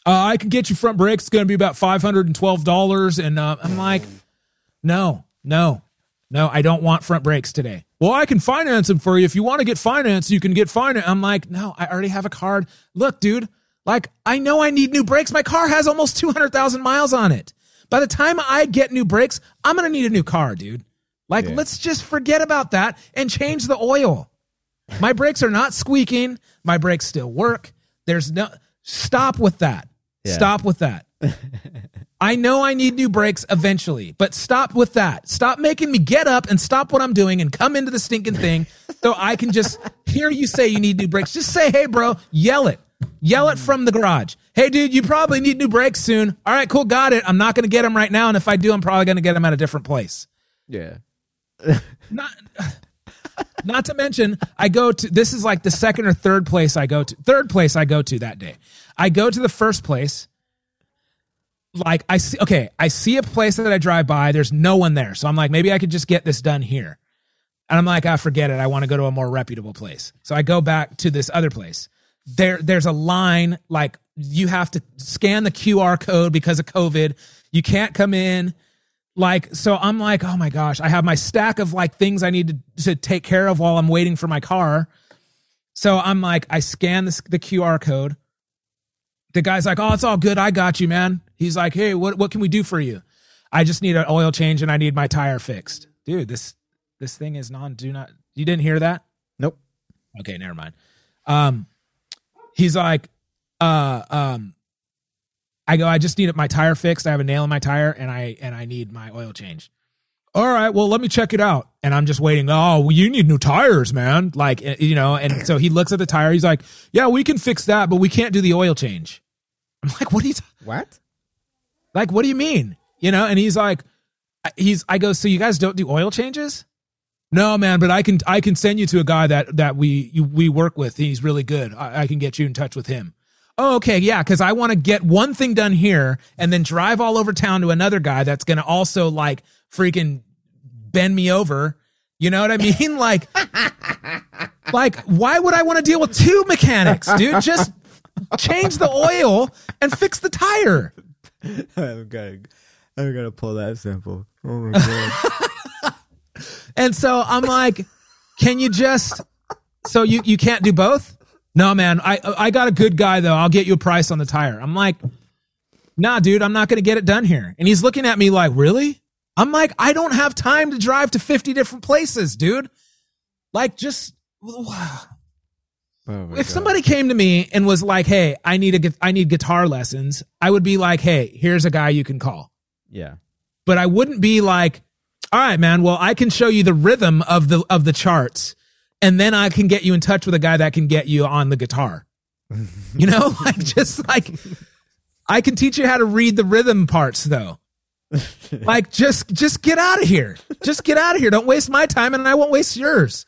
Uh, I can get you front brakes. It's going to be about five hundred and twelve dollars. And uh, I'm like, no, no, no. I don't want front brakes today. Well, I can finance them for you. If you want to get finance, you can get finance. I'm like, no, I already have a card. Look, dude, like I know I need new brakes. My car has almost two hundred thousand miles on it. By the time I get new brakes, I'm going to need a new car, dude. Like, Yeah. let's just forget about that and change the oil. My brakes are not squeaking. My brakes still work. There's no stop with that. Yeah. Stop with that. I know I need new brakes eventually, but stop with that. Stop making me get up and stop what I'm doing and come into the stinking thing so I can just hear you say you need new brakes. Just say, hey, bro, yell it. Yell it from the garage. Hey, dude, you probably need new brakes soon. All right, cool, got it. I'm not going to get them right now. And if I do, I'm probably going to get them at a different place Yeah. not not to mention i go to this is like the second or third place i go to third place i go to that day i go to the first place like i see okay i see a place that i drive by there's no one there so i'm like maybe i could just get this done here and i'm like ah forget it i want to go to a more reputable place so i go back to this other place there there's a line like you have to scan the qr code because of covid. You can't come in. Like so i'm like oh my gosh i have my stack of like things i need to, to take care of while i'm waiting for my car. So i'm like i scan this, the qr code. The guy's like oh it's all good. I got you man. He's like hey what, what can we do for you? I just need an oil change and i need my tire fixed. Dude this this thing is non do not you didn't hear that? Nope. okay never mind. Um he's like uh um I go, I just need my tire fixed. I have a nail in my tire and I and I need my oil change. All right, well, let me check it out. And I'm just waiting. Oh, well, you need new tires, man. Like, eh, you know, and so he looks at the tire. He's like, Yeah, we can fix that, but we can't do the oil change. I'm like, What are you t- What? like? What do you mean? You know? And he's like, he's. I go, so you guys don't do oil changes? No, man, but I can I can send you to a guy that that we you, we work with. He's really good. I, I can get you in touch with him. Oh, okay, yeah, because I want to get one thing done here and then drive all over town to another guy that's gonna also like freaking bend me over. You know what I mean? Like, like why would I want to deal with two mechanics, dude? Just change the oil and fix the tire. I'm gonna, I'm gonna pull that sample. Oh my god. And so I'm like, can you just so you you can't do both? No, man. I I got a good guy though. I'll get you a price on the tire. I'm like, nah, dude, I'm not gonna get it done here. And he's looking at me like, really? I'm like, I don't have time to drive to 50 different places, dude. Like, just Oh if God. somebody came to me and was like, "Hey, I need a I need guitar lessons," I would be like, "Hey, here's a guy you can call." Yeah. But I wouldn't be like, "All right, man. Well, I can show you the rhythm of the of the charts, and then I can get you in touch with a guy that can get you on the guitar." you know, like just like I can teach you how to read the rhythm parts, though. like just just get out of here. Just get out of here. Don't waste my time, and I won't waste yours.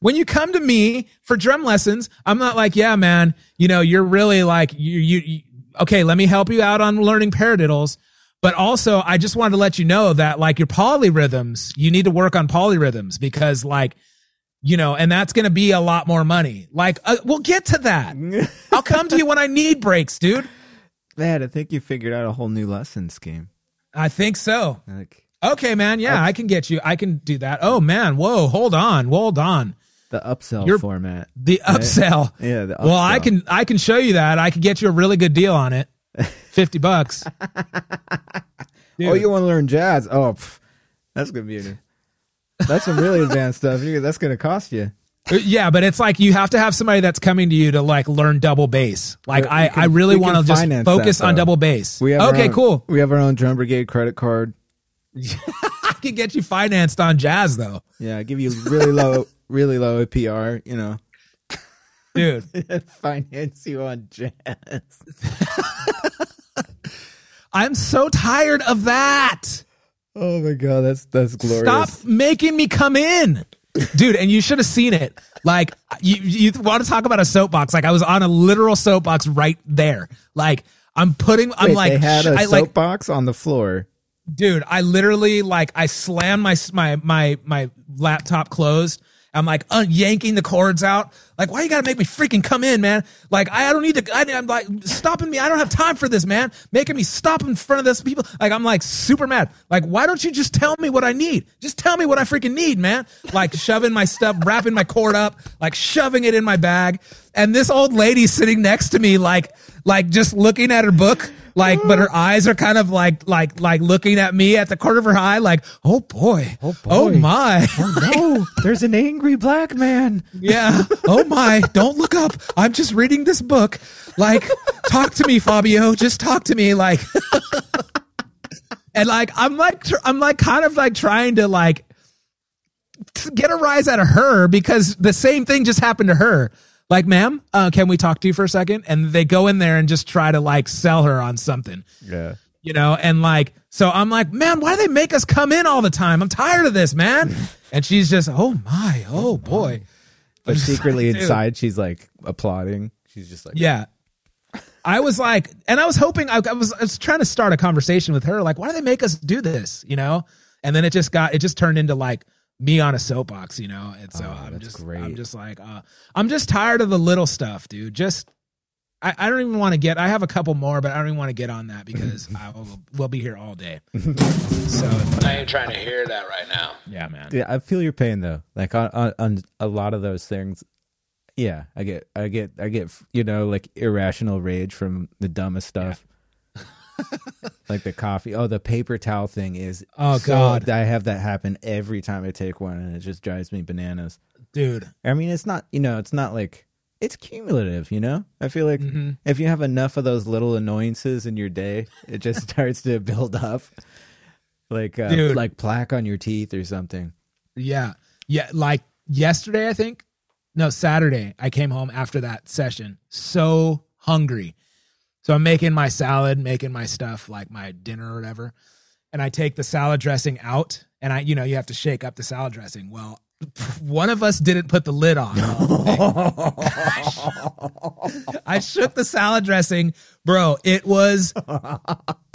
when you come to me for drum lessons, I'm not like, yeah, man, you know, you're really like, you, you, you okay, let me help you out on learning paradiddles. But also, I just wanted to let you know that like your polyrhythms, you need to work on polyrhythms because like, you know, and that's going to be a lot more money. Like, uh, we'll get to that. I'll come to you when I need breaks, dude. Man, I think you figured out a whole new lesson scheme. I think so. Like Okay, man. Yeah, I can get you. I can do that. Oh man. Whoa. Hold on. Hold on. the upsell You're- format. The upsell. Yeah, the Well, I can I can show you that. I can get you a really good deal on it. Fifty bucks. Dude. Oh, you want to learn jazz? Oh, pff, that's gonna be. A, that's some really advanced stuff. That's gonna cost you. Uh, yeah, but it's like you have to have somebody that's coming to you to like learn double bass. Like We I, can- I really want to just focus that, on double bass. We have okay, own- cool. We have our own drum brigade credit card. I can get you financed on jazz though, Yeah, give you really low, really low APR. You know, dude. finance you on jazz. I'm so tired of that. Oh my god, that's that's glorious. Stop making me come in. Dude, and you should have seen it. Like you you want to talk about a soapbox. Like I was on a literal soapbox right there. Like I'm putting I'm Wait, like they had a I, like soapbox on the floor. dude, I literally like I slammed my my my my laptop closed. I'm like uh, yanking the cords out. Like, why you gotta make me freaking come in, man? Like, I, I don't need to. I, I'm like stopping me. I don't have time for this, man. Making me stop in front of this people. Like, I'm like super mad. Like, why don't you just tell me what I need? Just tell me what I freaking need, man. Like shoving my stuff, wrapping my cord up, like shoving it in my bag. And this old lady sitting next to me, like, like just looking at her book like but her eyes are kind of like like like looking at me at the corner of her eye like oh boy. Oh, boy. Oh my. Oh no, there's an angry black man. yeah. Oh my. Don't look up. I'm just reading this book. Like talk to me fabio. Just talk to me like. And like i'm like tr- i'm like kind of like trying to like get a rise out of her because the same thing just happened to her like ma'am uh, can we talk to you for a second? And they go in there and just try to like sell her on something. Yeah. you know and like so i'm like man why do they make us come in all the time? I'm tired of this man. And she's just oh my oh boy. But secretly Dude. inside, she's like applauding. She's just like, yeah. I was like and i was hoping I, I was i was trying to start a conversation with her like why do they make us do this? You know? And then it just got it just turned into like me on a soapbox you know and so Oh, i'm that's just great. i'm just like uh i'm just tired of the little stuff dude just I, I don't even want to get. I have a couple more, but I don't even want to get on that because I will, we'll be here all day. so I ain't trying to hear that right now. Yeah, man. Yeah, I feel your pain though. Like on, on on a lot of those things. Yeah, I get I get I get you know like irrational rage from the dumbest stuff. like the coffee. Oh, the paper towel thing is Oh, so- God. I have that happen every time I take one and it just drives me bananas. dude. I mean, it's not, you know, it's not like it's cumulative, you know? I feel like Mm-hmm. if you have enough of those little annoyances in your day, it just starts to build up. Like uh, Dude. like plaque on your teeth or something. Yeah, yeah. Like yesterday, I think. No, Saturday. I came home after that session, so hungry. So I'm making my salad, making my stuff like my dinner or whatever, and I take the salad dressing out, and I, you know, you have to shake up the salad dressing. Well, one of us didn't put the lid on. I shook the salad dressing, bro. It was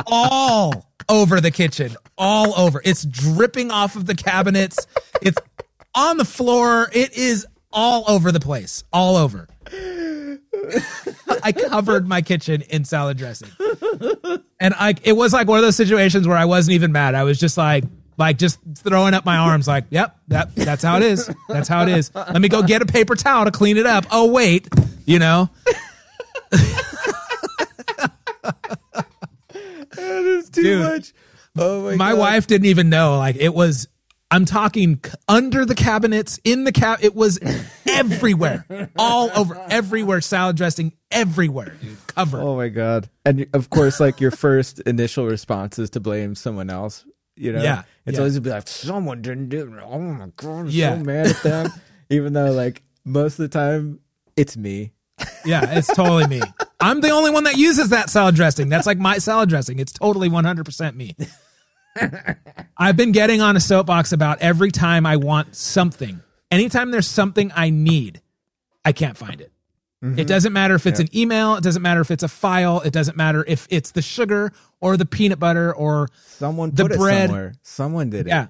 all over the kitchen, all over. It's dripping off of the cabinets. It's on the floor. It is all over the place, all over. I covered my kitchen in salad dressing, and I it was like one of those situations where I wasn't even mad. I was just like. Like just throwing up my arms, like, yep, that that's how it is. That's how it is. Let me go get a paper towel to clean it up. Oh wait, you know, That is too Dude. much. Oh my, my wife didn't even know like it was i'm talking under the cabinets in the cab it was everywhere all over everywhere salad dressing everywhere covered Oh my god! And of course, like your first initial response is to blame someone else. You know, Yeah, It's yeah. always to be like, someone didn't do it. Oh my god, I'm Yeah. so mad at them. Even though, like, most of the time, it's me. yeah it's totally me i'm the only one that uses that salad dressing that's like my salad dressing it's totally 100% me i've been getting on a soapbox about every time i want something anytime there's something I need, I can't find it. Mm-hmm. It doesn't matter if it's an email, it doesn't matter if it's a file, it doesn't matter if it's the sugar or the peanut butter or Someone The put bread- it somewhere. Someone did it. yeah.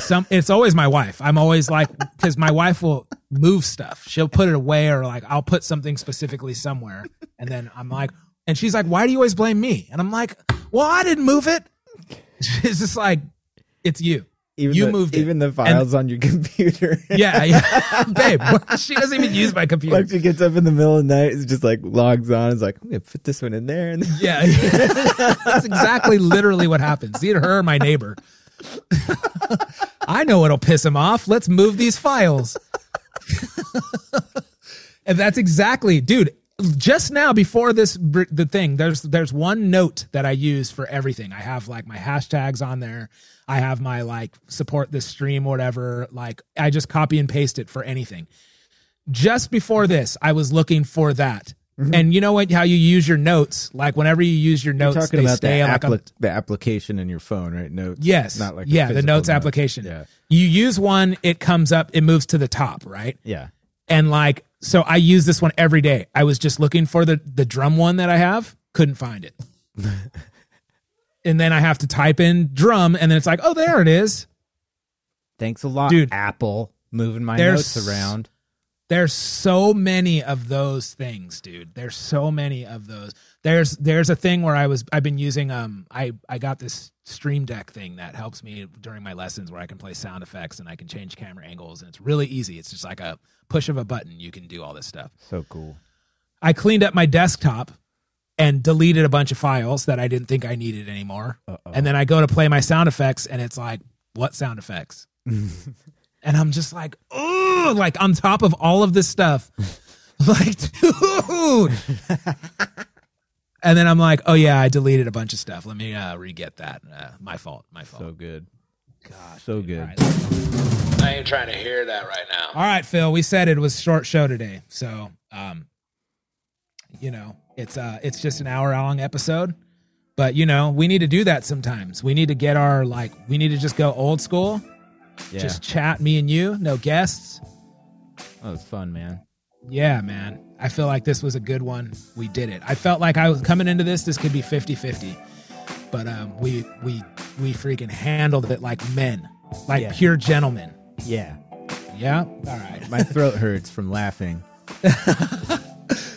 Some it's always my wife. I'm always like cuz my wife will move stuff. She'll put it away or like I'll put something specifically somewhere and then I'm like and she's like why do you always blame me? And I'm like, "Well, I didn't move it." She's just like it's you. Even You the, moved it. even the files on your computer. Yeah, yeah. Babe, she doesn't even use my computer. like she gets up in the middle of the night, it's just like logs on. It's like I'm gonna put this one in there, and Yeah, that's exactly literally what happens. Either her or my neighbor. I know it'll piss him off. Let's move these files. and that's exactly, dude. Just now, before this, the thing, there's there's one note that I use for everything. I have like my hashtags on there. I have my like support this stream, whatever. Like I just copy and paste it for anything. Just before this, I was looking for that. Mm-hmm. And you know what? How you use your notes? Like whenever you use your you're notes, talking about the, stay like a, the application in your phone, right? Notes. yes, not like yeah, the notes note. application. Yeah, You use one, it comes up, it moves to the top, right? yeah. And like, so I use this one every day. I was just looking for the the drum one that I have, couldn't find it. and then I have to type in drum, and then it's like, oh, there it is. Thanks a lot, Dude. Apple. Moving my notes around. There's so many of those things, dude. There's so many of those. There's there's a thing where I was I've been using um I I got this Stream Deck thing that helps me during my lessons where I can play sound effects and I can change camera angles and it's really easy. It's just like a push of a button you can do all this stuff. So cool. I cleaned up my desktop and deleted a bunch of files that I didn't think I needed anymore. Uh-oh. And then I go to play my sound effects and it's like, what sound effects? and I'm just like, oh, like on top of all of this stuff. like, dude. and then I'm like, oh yeah, I deleted a bunch of stuff. Let me uh re-get that. Uh, my fault. My fault. So good. Gosh, so good. All right. I ain't trying to hear that right now. All right, Phil. We said it was short show today, so um, you know, it's uh, it's just an hour long episode, but you know, we need to do that sometimes. We need to get our like, we need to just go old school, Yeah, just chat, me and you, no guests. that was fun, man. Yeah, man. I feel like this was a good one. We did it. I felt like I was coming into this. This could be 50-50. But um, we we we freaking handled it like men, like Yeah. pure gentlemen. Yeah, Yeah. All right. my throat hurts from laughing.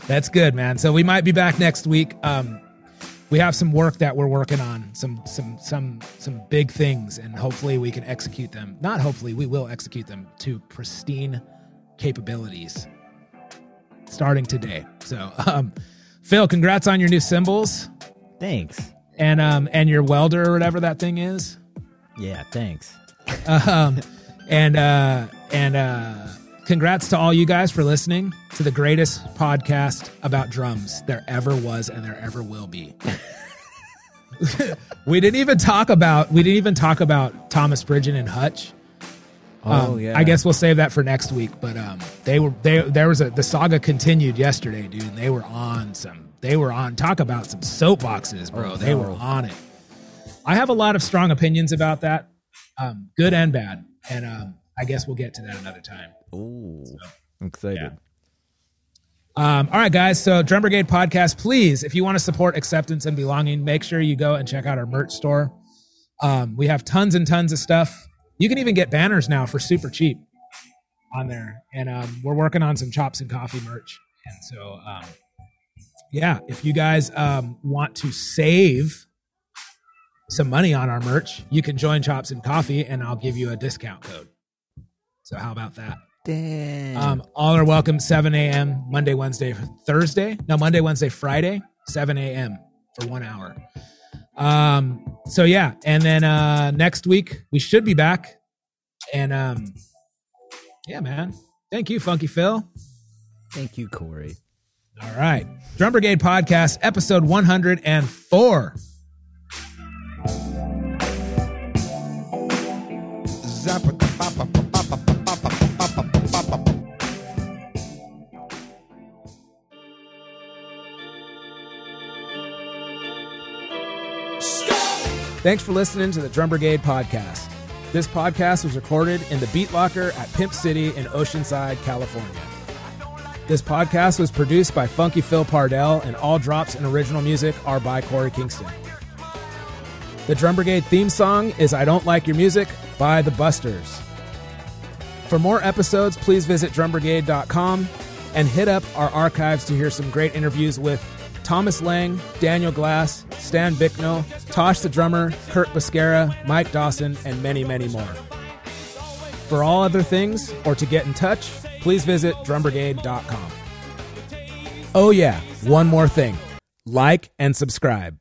That's good, man. So we might be back next week. Um, we have some work that we're working on, some some some some big things, and hopefully we can execute them. Not hopefully, we will execute them to pristine capabilities starting today. So, um, Phil, congrats on your new cymbals Thanks. And um and your welder or whatever that thing is. Yeah, thanks. um, and uh, and uh, congrats to all you guys for listening to the greatest podcast about drums there ever was and there ever will be. we didn't even talk about we didn't even talk about Thomas Pridgen and Hutch. Oh Um, yeah. I guess we'll save that for next week. But um, they were they there was a the saga continued yesterday, dude. And they were on some. They were on talk about some soapboxes, bro. Oh, they were on it. I have a lot of strong opinions about that, um, good and bad, and um, I guess we'll get to that another time. Ooh, I'm excited. Yeah. Um, all right, guys. So, Drum Brigade podcast, please, if you want to support acceptance and belonging, make sure you go and check out our merch store. Um, we have tons and tons of stuff. You can even get banners now for super cheap on there. And um, we're working on some chops and coffee merch. And so, um, yeah, if you guys um, want to save some money on our merch, you can join Chops and Coffee and I'll give you a discount code. So, how about that? Damn. Um, all are welcome 7 a.m. Monday, Wednesday, Thursday. No, Monday, Wednesday, Friday, 7 a.m. for one hour. Um, so yeah, and then uh next week we should be back. And um yeah, man. Thank you, Funky Phil. Thank you, Korey. All right. Drum Brigade Podcast, episode 104. Thanks for listening to the Drum Brigade Podcast. This podcast was recorded in the Beat Locker at Pimp City in Oceanside, California. This podcast was produced by Funky Phil Pardell, and all drops and original music are by Korey Kingston. The Drum Brigade theme song is I Don't Like Your Music by The Busters. For more episodes, please visit drumbrigade.com and hit up our archives to hear some great interviews with Thomas Lang, Daniel Glass, Stan Bicknell, Tosh the drummer, Kurt Bisquera, Mike Dawson, and many, many more. For all other things or to get in touch, please visit drumbrigade.com. Oh, yeah, one more thing like and subscribe.